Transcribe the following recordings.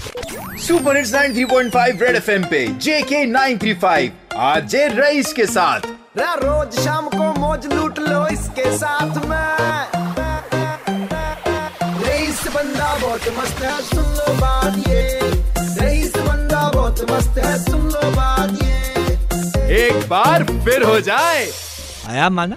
Super hits 93.5 red FM पे जेके 935 आज rice के साथ। रोज शाम को मौज लूट लो इसके साथ में। रईस बंदा बहुत मस्त है सुन लो बात ये। रईस बंदा बहुत मस्त है सुन लो बात ये। एक बार फिर हो जाए। आया माना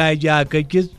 Jeff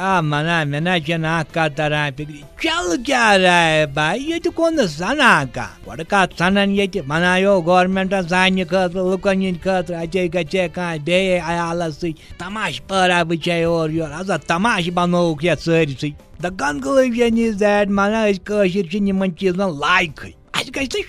aman aman ajan kadar çal gare ba yedi konu sana ka varka sanan yedi. Mana yo government'a zani kadar lukanın kadar acay gacay kan bey ayalası tamaş para bıçay şey oruyor aza tamaş bana okya sırısı da gangılı jenizler mana kışır şimdi mınçizden layıkı बे आयाल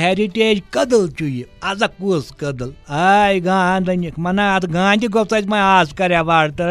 सारी the conclusion is that मना अस कशिर छ निमन चीजन लायक अस गई शूब आसन समझे मना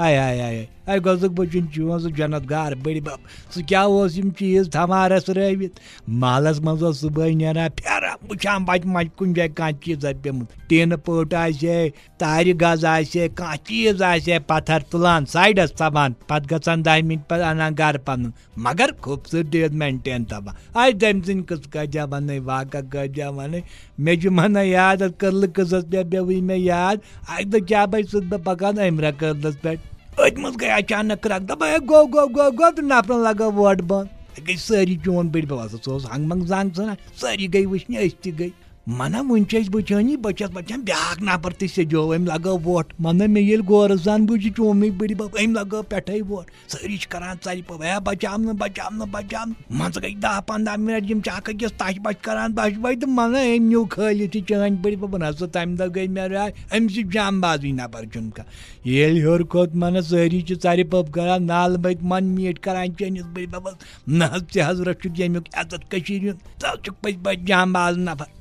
आज कर वार मिस मई कर अत गोस आज कर वार तार हाय हाय हाय अरे गोजुक बचुन चोन सह जनत गार बड़ी बब सह क्या चीज़ थमारस रवित महलस मज सुबह नेरा फेरा वुचान बच मज कुन जाए कह चीज़ पेमुत टीन पट आसे तार गज आसे कह चीज़ आसे पत्थर तुलान साइडस तबान पत गसान दह मिनट पे अनान गर पन मगर खूबसूरत मेंटेन तबान आज तम दिन कस कजा वन वाका कजा वन मे मन याद कर्ल कस पे बे मे याद अक दह क्या बस पकान अमरा कर्लस पे अत मज गई अचानक क्रक दप गो गो गो गो तो नफरन लगा वोट बंद गई सारी चोन बड़ बस हंग मंग जंग सना सारी गई वचन अस गई मना वन बचानी बचस बचान ब्याक नफर तो सेजो अम लगो वोट मन मे ये गोर जान बुझ चोम बड़ी बब अम लगो पे वोट सारी करान सारी पब है बचाम बचाम बचाम मज गई दह पंद्रह मिनट यम चाक अकिस तश बच करान बच बच तो मन अम न्यू खाल चान बड़ी बब ना तम दह गई मे राय अम जामबाजी नफर चुनका ये हर खोत मन सारी सारी पब करान नाल बत मन मीट करान चनिस बड़ी बब न हज रच यमुक इज़्ज़त कशीर चुक पज बच जामबाज नफर How's it doing, pretty babora? Hey, but one time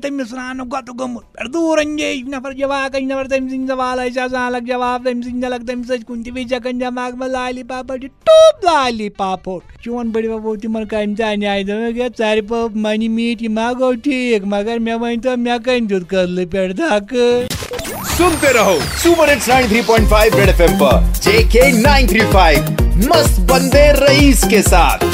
they miss ran of got to go. Perdur and ye never javaka, never them sing the vala, like Javab, them sing the like them such Kuntivicha and Jamak Malali Papa, two lali papa. Chuan कायम जाने आए तो मैं क्या सारे पप money meet की मांगो ठीक मगर मैं वहीं तो मैं कहीं जुट कर ले पेड़ तक सुनते रहो सुपर हिट्स 93.5 रेड एफएम पर जेके 935 मस्त बंदे रईस के साथ